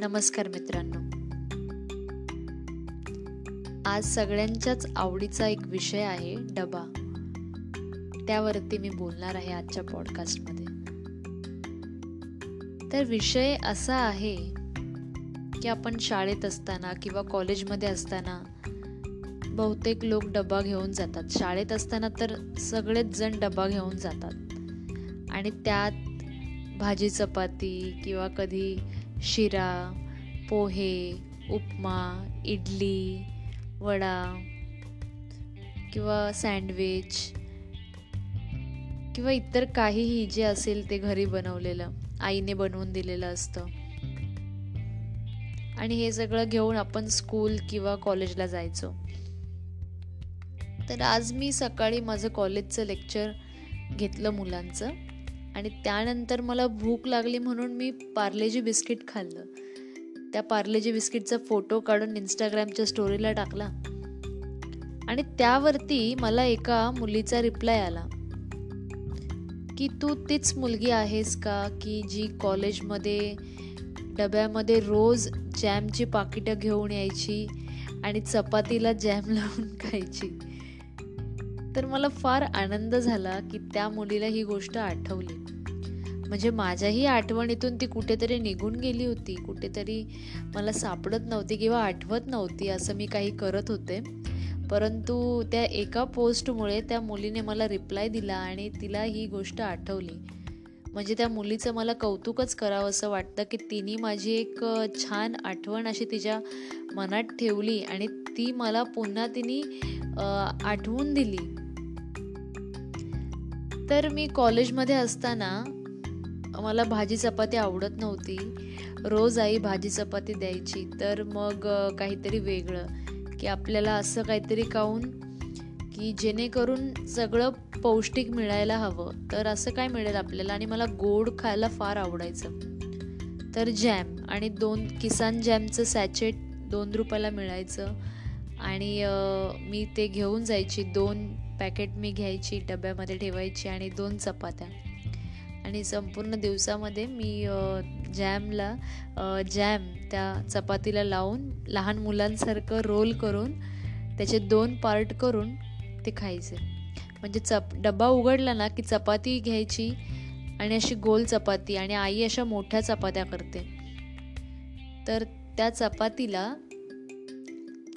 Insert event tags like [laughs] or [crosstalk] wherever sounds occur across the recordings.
नमस्कार मित्रांनो. आज सगळ्यांच्याच आवडीचा एक विषय आहे डबा. त्यावरती मी बोलणार आहे आजच्या पॉडकास्टमध्ये तर विषय असा आहे की आपण शाळेत असताना किंवा कॉलेजमध्ये असताना बहुतेक लोक डबा घेऊन जातात. शाळेत असताना तर सगळेच जण डबा घेऊन जातात. आणि त्यात भाजी चपाती किंवा कधी शिरा पोहे उपमा इडली वडा किंवा सँडविच किंवा इतर काहीही जे असेल ते घरी बनवलेलं आईने बनवून दिलेलं असतं. आणि हे सगळं घेऊन आपण स्कूल किंवा कॉलेजला जायचो. तर आज मी सकाळी माझं कॉलेजचं लेक्चर घेतलं मुलांचं. आणि त्यानंतर मला भूक लागली म्हणून मी पार्लेजी बिस्किट खाल्लं. त्या पार्लेजी बिस्किटचा फोटो काढून इंस्टाग्रामच्या स्टोरीला टाकला. आणि त्यावरती मला एका मुलीचा रिप्लाय आला. की तू तीच मुलगी आहेस का की जी कॉलेजमध्ये डब्यामध्ये रोज जॅमची पाकिटं घेऊन यायची आणि चपातीला जॅम लावून खायची? तर मला फार आनंद झाला की त्या मुलीला ही गोष्ट आठवली. म्हणजे माझ्याही आठवणीतून ती कुठेतरी निघून गेली होती. कुठेतरी मला सापडत नव्हती किंवा आठवत नव्हती असं मी काही करत होते. परंतु त्या एका पोस्टमुळे त्या मुलीने मला रिप्लाय दिला आणि तिला ही गोष्ट आठवली. म्हणजे त्या मुलीचं मला कौतुकच करावं असं वाटतं की तिने माझी एक छान आठवण अशी तिच्या मनात ठेवली आणि ती मला पुन्हा तिने आठवून दिली. तर मी कॉलेजमध्ये असताना मला भाजी चपाती आवडत नव्हती. रोज आई भाजी चपाती द्यायची. तर मग काहीतरी वेगळं की आपल्याला असं काहीतरी खाऊन की जेणेकरून सगळं पौष्टिक मिळायला हवं. तर असं काय मिळेल आपल्याला? आणि मला गोड खायला फार आवडायचं. तर जॅम आणि दोन किसान जॅमचं सॅचेट दोन रुपयाला मिळायचं. आणि मी ते घेऊन जायची. दोन पॅकेट मी घ्यायची डब्यामध्ये ठेवायची आणि दोन चपात्या. आणि संपूर्ण दिवसामध्ये मी जॅमला जॅम त्या चपातीला लावून लहान मुलांसारखं रोल करून त्याचे दोन पार्ट करून ते खायचे. म्हणजे चप डबा उघडला ना की चपाती घ्यायची आणि अशी गोल चपाती आणि आई अशा मोठ्या चपात्या करते. तर त्या चपातीला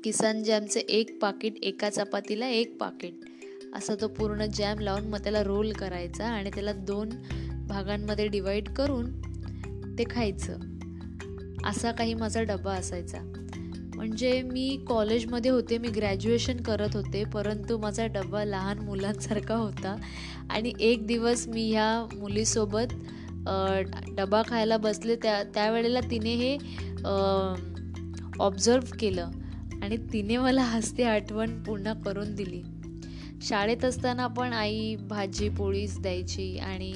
किसान जॅमचे एक पाकिट एका चपातीला एक पाकिट असा तो पूर्ण जॅम लावून मग त्याला रोल करायचा आणि त्याला दोन भागांमध्ये डिवाईड करून ते खायचं. असा काही माझा डबा असायचा. म्हणजे मी कॉलेजमध्ये होते मी ग्रॅज्युएशन करत होते परंतु माझा डबा लहान मुलांसारखा होता. आणि एक दिवस मी ह्या मुलीसोबत डबा खायला बसले. त्या त्यावेळेला तिने हे ऑब्झर्व केलं. आणि तिने मला हसते आठवण पूर्ण करून दिली. शाळेत असताना पण आई भाजी पोळीच द्यायची आणि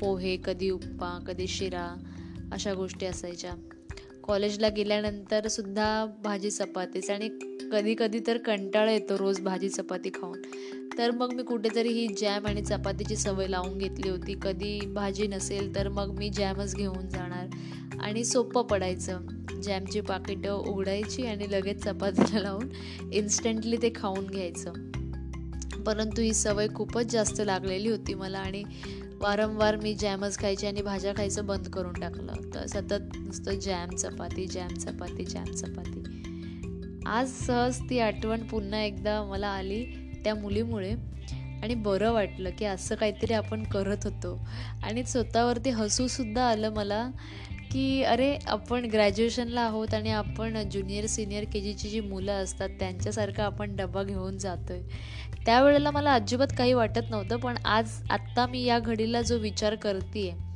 पोहे कधी उपमा कधी शिरा अशा गोष्टी असायच्या. कॉलेजला गेल्यानंतर सुद्धा भाजी चपातीच आणि कधी कधी तर कंटाळा येतो रोज भाजी चपाती खाऊन. तर मग मी कुठेतरी ही जॅम आणि चपातीची सवय लावून घेतली होती. कधी भाजी नसेल तर मग मी जॅमच घेऊन जाणार आणि सोपं पडायचं. जॅमची पाकिटं उघडायची आणि लगेच चपातीला लावून इन्स्टंटली ते खाऊन घ्यायचं. परंतु ही सवय खूपच जास्त लागलेली होती मला आणि वारंवार मी जॅमच खायची आणि भाज्या खायचं बंद करून टाकलं. तर सतत नुसतं जॅम चपाती जॅम चपाती जॅम चपाती. आज सहज ती आठवण पुन्हा एकदा मला आली त्या मुलीमुळे. आणि बरं वाटलं की असं काहीतरी आपण करत होतो. आणि स्वतःवरती हसूसुद्धा आलं मला की अरे आपण ग्रॅज्युएशनला आहोत आणि आपण ज्युनियर सिनियर के जीची जी मुलं असतात त्यांच्यासारखं आपण डबा घेऊन जातो आहे त्यावेळेला मला अजिबात काही वाटत नव्हतं पण आज आत्ता मी या घडीला जो विचार करते आहे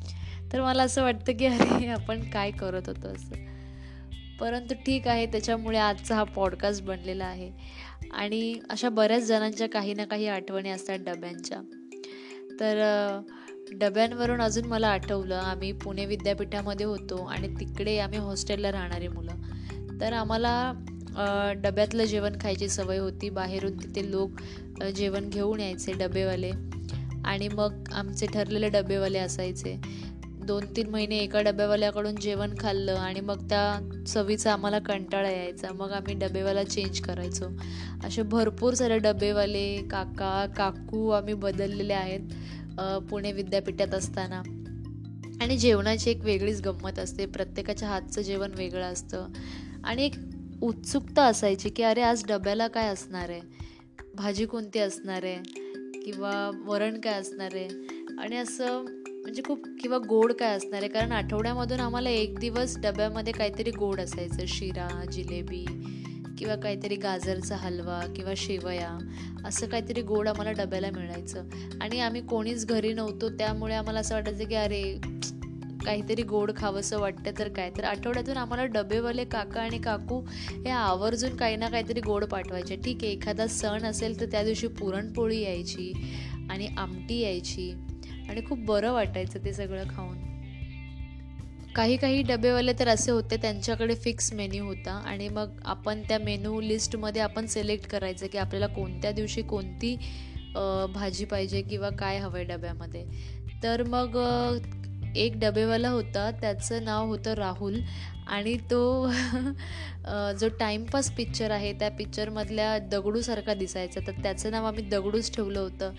तर मला असं वाटतं की अरे आपण काय करत होतो असं. परंतु ठीक आहे त्याच्यामुळे आजचा हा पॉडकास्ट बनलेला आहे. आणि अशा बऱ्याच जणांच्या काही ना काही आठवणी असतात डब्यांच्या. तर डब्यांवरून अजून मला आठवलं आम्ही पुणे विद्यापीठामध्ये होतो आणि तिकडे आम्ही हॉस्टेलला राहणारी मुलं. तर आम्हाला डब्यातलं जेवण खायची सवय होती. बाहेरून तिथे लोक जेवण घेऊन यायचे डबेवाले. आणि मग आमचे ठरलेले डबेवाले असायचे. दोन तीन महिने एका डब्यावाल्याकडून जेवण खाल्लं आणि मग त्या चवीचा आम्हाला कंटाळा यायचा. मग आम्ही डबेवाला चेंज करायचो. असे भरपूर सारे डबेवाले काका काकू आम्ही बदललेले आहेत पुणे विद्यापीठात असताना. आणि जेवणाची एक वेगळीच गंमत असते. प्रत्येकाच्या हातचं जेवण वेगळं असतं. आणि एक उत्सुकता असायची की अरे आज डब्याला काय असणार आहे? भाजी कोणती असणार आहे? किंवा वरण काय असणार आहे? आणि असं म्हणजे खूप किंवा गोड काय असणार आहे? कारण आठवड्यामधून आम्हाला एक दिवस डब्यामध्ये काहीतरी गोड असायचं. शिरा जिलेबी किंवा काहीतरी गाजरचा हलवा किंवा शेवया. असं काहीतरी गोड आम्हाला डब्याला मिळायचं. आणि आम्ही कोणीच घरी नव्हतो. त्यामुळे आम्हाला असं वाटायचं की अरे काहीतरी गोड खावंसं वाटतं तर काय? तर आठवड्यातून आम्हाला डबेवाले काका आणि काकू हे आवर्जून काही ना काहीतरी गोड पाठवायचे. ठीक आहे एखादा सण असेल तर त्या दिवशी पुरणपोळी यायची आणि आमटी यायची. आणि खूप बरं वाटायचं ते सगळं खाऊन. काही काही डबेवाले तर असे होते त्यांच्याकडे फिक्स मेन्यू होता आणि मग आपण त्या मेनू लिस्टमध्ये आपण सिलेक्ट करायचं की आपल्याला कोणत्या दिवशी कोणती भाजी पाहिजे किंवा काय हवं आहे डब्यामध्ये. तर मग एक डबेवाला होता त्याचं नाव होतं राहुल. आणि तो [laughs] जो टाईमपास पिक्चर आहे त्या पिक्चरमधल्या दगडूसारखा दिसायचा. तर त्याचं नाव आम्ही दगडूच ठेवलं होतं.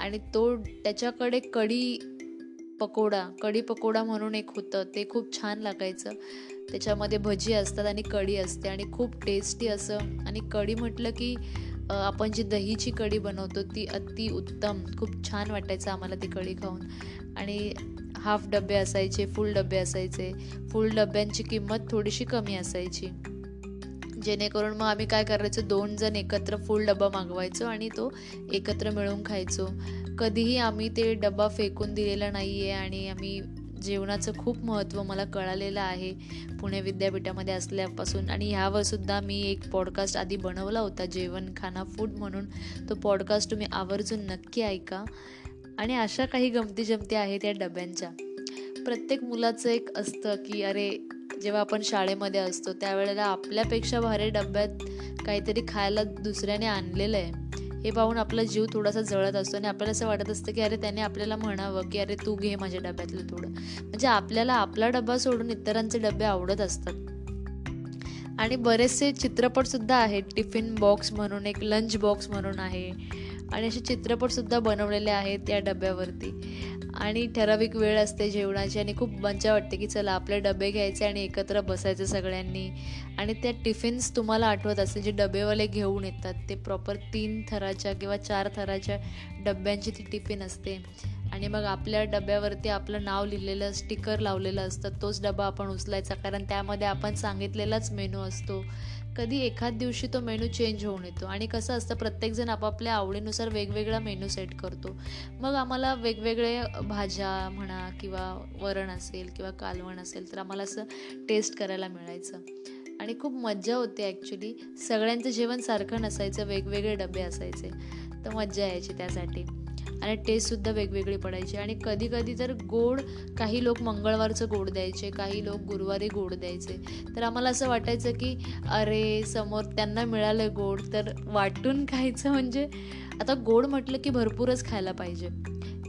आणि तो त्याच्याकडे कडी पकोडा कढी पकोडा म्हणून एक होतं. ते खूप छान लागायचं. त्याच्यामध्ये भजी असतात आणि कढी असते. आणि खूप टेस्टी असं. आणि कढी म्हटलं की आपण जी दहीची कढी बनवतो ती अति उत्तम. खूप छान वाटायचं आम्हाला ती कढी खाऊन. आणि हाफ डबे असायचे फुल डबे असायचे. फुल डब्यांची किंमत थोडीशी कमी असायची. जेणेकरून मग आम्ही काय करायचो दोन जण एकत्र फुल डबा मागवायचो आणि तो एकत्र मिळून खायचो. कधीही आम्ही ते डबा फेकून दिलेला नाही आहे आणि आम्ही जेवणाचं खूप महत्त्व मला कळालेलं आहे पुणे विद्यापीठामध्ये असल्यापासून. आणि ह्यावर सुद्धा मी एक पॉडकास्ट आधी बनवला होता जेवण खाना फूड म्हणून. तो पॉडकास्ट तुम्ही आवर्जून नक्की ऐका. आणि अशा काही गमती जमती आहेत या डब्यांच्या. प्रत्येक मुलाचं एक असतं की अरे जेव्हा आपण शाळेमध्ये असतो त्यावेळेला आपल्यापेक्षा भारी डब्यात काहीतरी खायला दुसऱ्याने आणलेलं आहे. हे पाहून आपला जीव थोडासा जळत असतो आणि आपल्याला असं वाटत असतं की अरे त्याने आपल्याला म्हणावं की अरे तू घे माझ्या डब्यातलं थोडं. म्हणजे आपल्याला आपला डबा सोडून इतरांचे डबे आवडत असतात. आणि बरेचसे चित्रपटसुद्धा आहेत. टिफिन बॉक्स म्हणून एक लंच बॉक्स म्हणून आहे. आणि असे चित्रपटसुद्धा बनवलेले आहेत या डब्यावरती. आणि ठराविक वेळ असते जेवणाची आणि खूप मजा वाटते की चला आपले डबे घ्यायचे आणि एकत्र बसायचं सगळ्यांनी. आणि त्या टिफिन्स तुम्हाला आठवत असतील जे डबेवाले घेऊन येतात ते प्रॉपर तीन थराच्या किंवा चार थराच्या डब्यांची ती टिफिन असते. आणि मग आपल्या डब्यावरती आपलं नाव लिहिलेलं स्टिकर लावलेलं असतं. तोच डबा आपण उचलायचा कारण त्यामध्ये आपण सांगितलेलाच मेनू असतो. कधी एखाद दिवशी तो मेनू चेंज होऊन येतो. आणि कसं असतं प्रत्येकजण आपापल्या आवडीनुसार वेगवेगळा मेनू सेट करतो. मग आम्हाला वेगवेगळे भाज्या म्हणा किंवा वरण असेल किंवा कालवण असेल तर आम्हाला असं टेस्ट करायला मिळायचं. आणि खूप मज्जा होते ॲक्च्युली सगळ्यांचं जेवण सारखं नसायचं वेगवेगळे डबे असायचे. तर मज्जा यायची त्यासाठी. आणि टेस्टसुद्धा वेगवेगळी पडायची. आणि कधी कधी तर गोड काही लोक मंगळवारचं गोड द्यायचे काही लोक गुरुवारी गोड द्यायचे. तर आम्हाला असं वाटायचं की अरे समोर त्यांना मिळालं गोड तर वाटून खायचं म्हणजे आता गोड म्हटलं की भरपूरच खायला पाहिजे.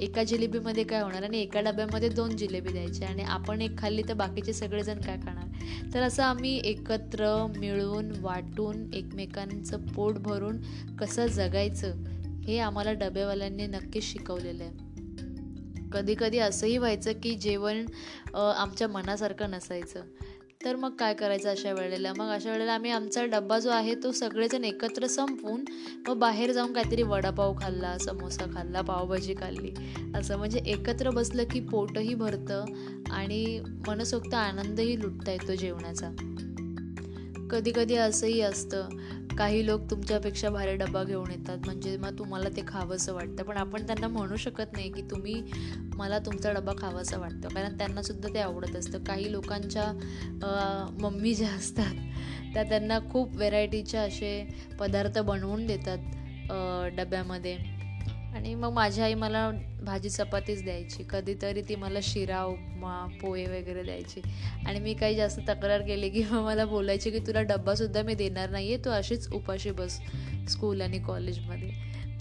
एका जिलेबीमध्ये काय होणार? आणि एका डब्यामध्ये दोन जिलेबी द्यायचे. आणि आपण एक खाल्ली तर बाकीचे सगळेजण काय खाणार? तर असं आम्ही एकत्र मिळून वाटून एकमेकांचं पोट भरून कसं जगायचं हे आम्हाला डबेवाल्यांनी नक्कीच शिकवलेलं आहे. कधी कधी असंही व्हायचं की जेवण आमच्या मनासारखं नसायचं. तर मग काय करायचं अशा वेळेला? मग अशा वेळेला आम्ही आमचा डब्बा जो आहे तो सगळेजण एकत्र संपवून मग बाहेर जाऊन काहीतरी वडापाव खाल्ला समोसा खाल्ला पावभाजी खाल्ली. असं म्हणजे एकत्र बसलं की पोटही भरतं आणि मनसोक्त आनंदही लुटता येतो जेवणाचा. कधी कधी असंही असतं. काही लोक तुमच्यापेक्षा भारी डबा घेऊन येतात म्हणजे मग तुम्हाला ते खावंसं वाटतं. पण आपण त्यांना म्हणू शकत नाही की तुम्ही मला तुमचा डबा खावासा वाटतो कारण त्यांनासुद्धा ते आवडत असतं. काही लोकांच्या मम्मी ज्या असतात त्या त्यांना खूप व्हेरायटीचे असे पदार्थ बनवून देतात डब्यामध्ये. आणि मग माझी आई मला भाजी चपातीच द्यायची. कधीतरी ती मला शिरा उपमा पोहे वगैरे द्यायची. आणि मी काही जास्त तक्रार केली की मग मला बोलायची की तुला डब्बासुद्धा मी देणार नाही आहे तू अशीच उपाशी बस स्कूल आणि कॉलेजमध्ये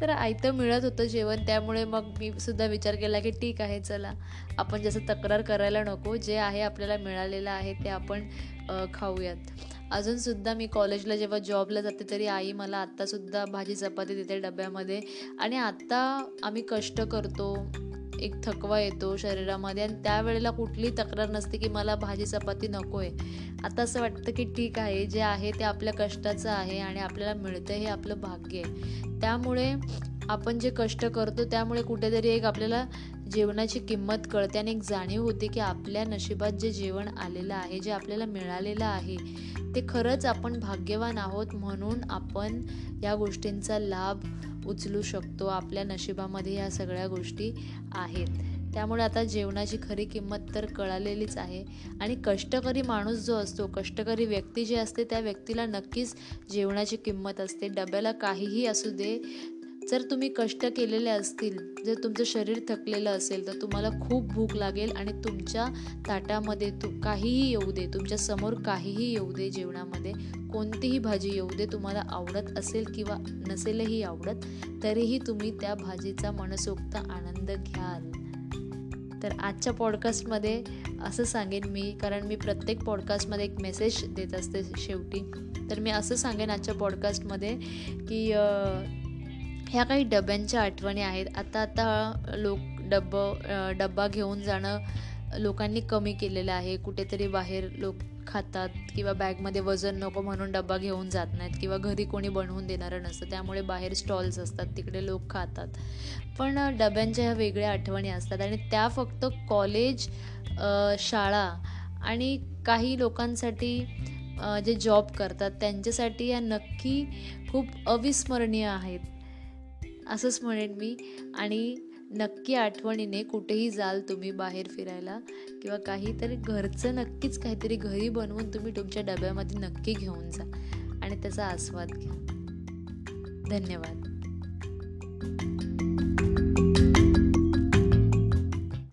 तर आयतं मिळत होतं जेवण त्यामुळे मग मी सुद्धा विचार केला की ठीक आहे चला. आपण जसं तक्रार करायला नको. जे आहे आपल्याला मिळालेलं आहे ते आपण खाऊयात. अजूनसुद्धा मी कॉलेजला जेव्हा जॉबला जाते तरी आई मला आत्तासुद्धा भाजी चपाती देते डब्यामध्ये. आणि आत्ता आम्ही कष्ट करतो एक थकवा येतो शरीरामध्ये आणि त्यावेळेला कुठली तक्रार नसते की मला भाजी चपाती नको आहे आता असं वाटतं की ठीक आहे जे आहे ते आपल्या कष्टाचं आहे आणि आपल्याला मिळतं हे आपलं भाग्य आहे. त्यामुळे आपण जे कष्ट करतो त्यामुळे कुठेतरी एक आपल्याला जेवणाची किंमत कळते आणि एक जाणीव होते की आपल्या नशिबात जे जेवण आलेलं आहे जे आपल्याला मिळालेलं आहे ते खरंच आपण भाग्यवान आहोत म्हणून आपण या गोष्टींचा लाभ उचलू शकतो. आपल्या नशिबामध्ये ह्या सगळ्या गोष्टी आहेत. त्यामुळे आता जेवणाची खरी किंमत तर कळालेलीच आहे. आणि कष्टकरी माणूस जो असतो कष्टकरी व्यक्ती जी असते त्या व्यक्तीला नक्कीच जेवणाची किंमत असते. डब्याला काहीही असू दे जर तुम्ही कष्ट केलेले असतील जर तुमचं शरीर थकलेलं असेल तर तुम्हाला खूप भूक लागेल आणि तुमच्या ताटामध्ये तू काहीही येऊ दे तुमच्यासमोर काहीही येऊ दे जेवणामध्ये कोणतीही भाजी येऊ दे तुम्हाला आवडत असेल किंवा नसेलही आवडत तरीही तुम्ही त्या भाजीचा मनसोक्त आनंद घ्याल. तर आजच्या पॉडकास्टमध्ये असं सांगेन मी कारण मी प्रत्येक पॉडकास्टमध्ये एक मेसेज देत असते शेवटी. तर मी असं सांगेन आजच्या पॉडकास्टमध्ये की ह्या काही डब्यांच्या आठवणी आहेत. आता आता लोक डब्ब डब्बा घेऊन जाणं लोकांनी कमी केलेलं आहे. कुठेतरी बाहेर लोक खातात किंवा बॅगमध्ये वजन नको म्हणून डब्बा घेऊन जात नाहीत किंवा घरी कोणी बनवून देणारं नसतं. त्यामुळे बाहेर स्टॉल्स असतात तिकडे लोक खातात. पण डब्यांच्या ह्या वेगळ्या आठवणी असतात आणि त्या फक्त कॉलेज शाळा आणि काही लोकांसाठी जे जॉब करतात त्यांच्यासाठी या नक्की खूप अविस्मरणीय आहेत. असंच म्हणेन मी. आणि नक्की आठवणीने कुठेही जाल तुम्ही बाहेर फिरायला किंवा काहीतरी घरचं नक्कीच काहीतरी घरी बनवून तुम्ही तुमच्या डब्यामध्ये नक्की घेऊन जा आणि त्याचा आस्वाद घ्या. धन्यवाद.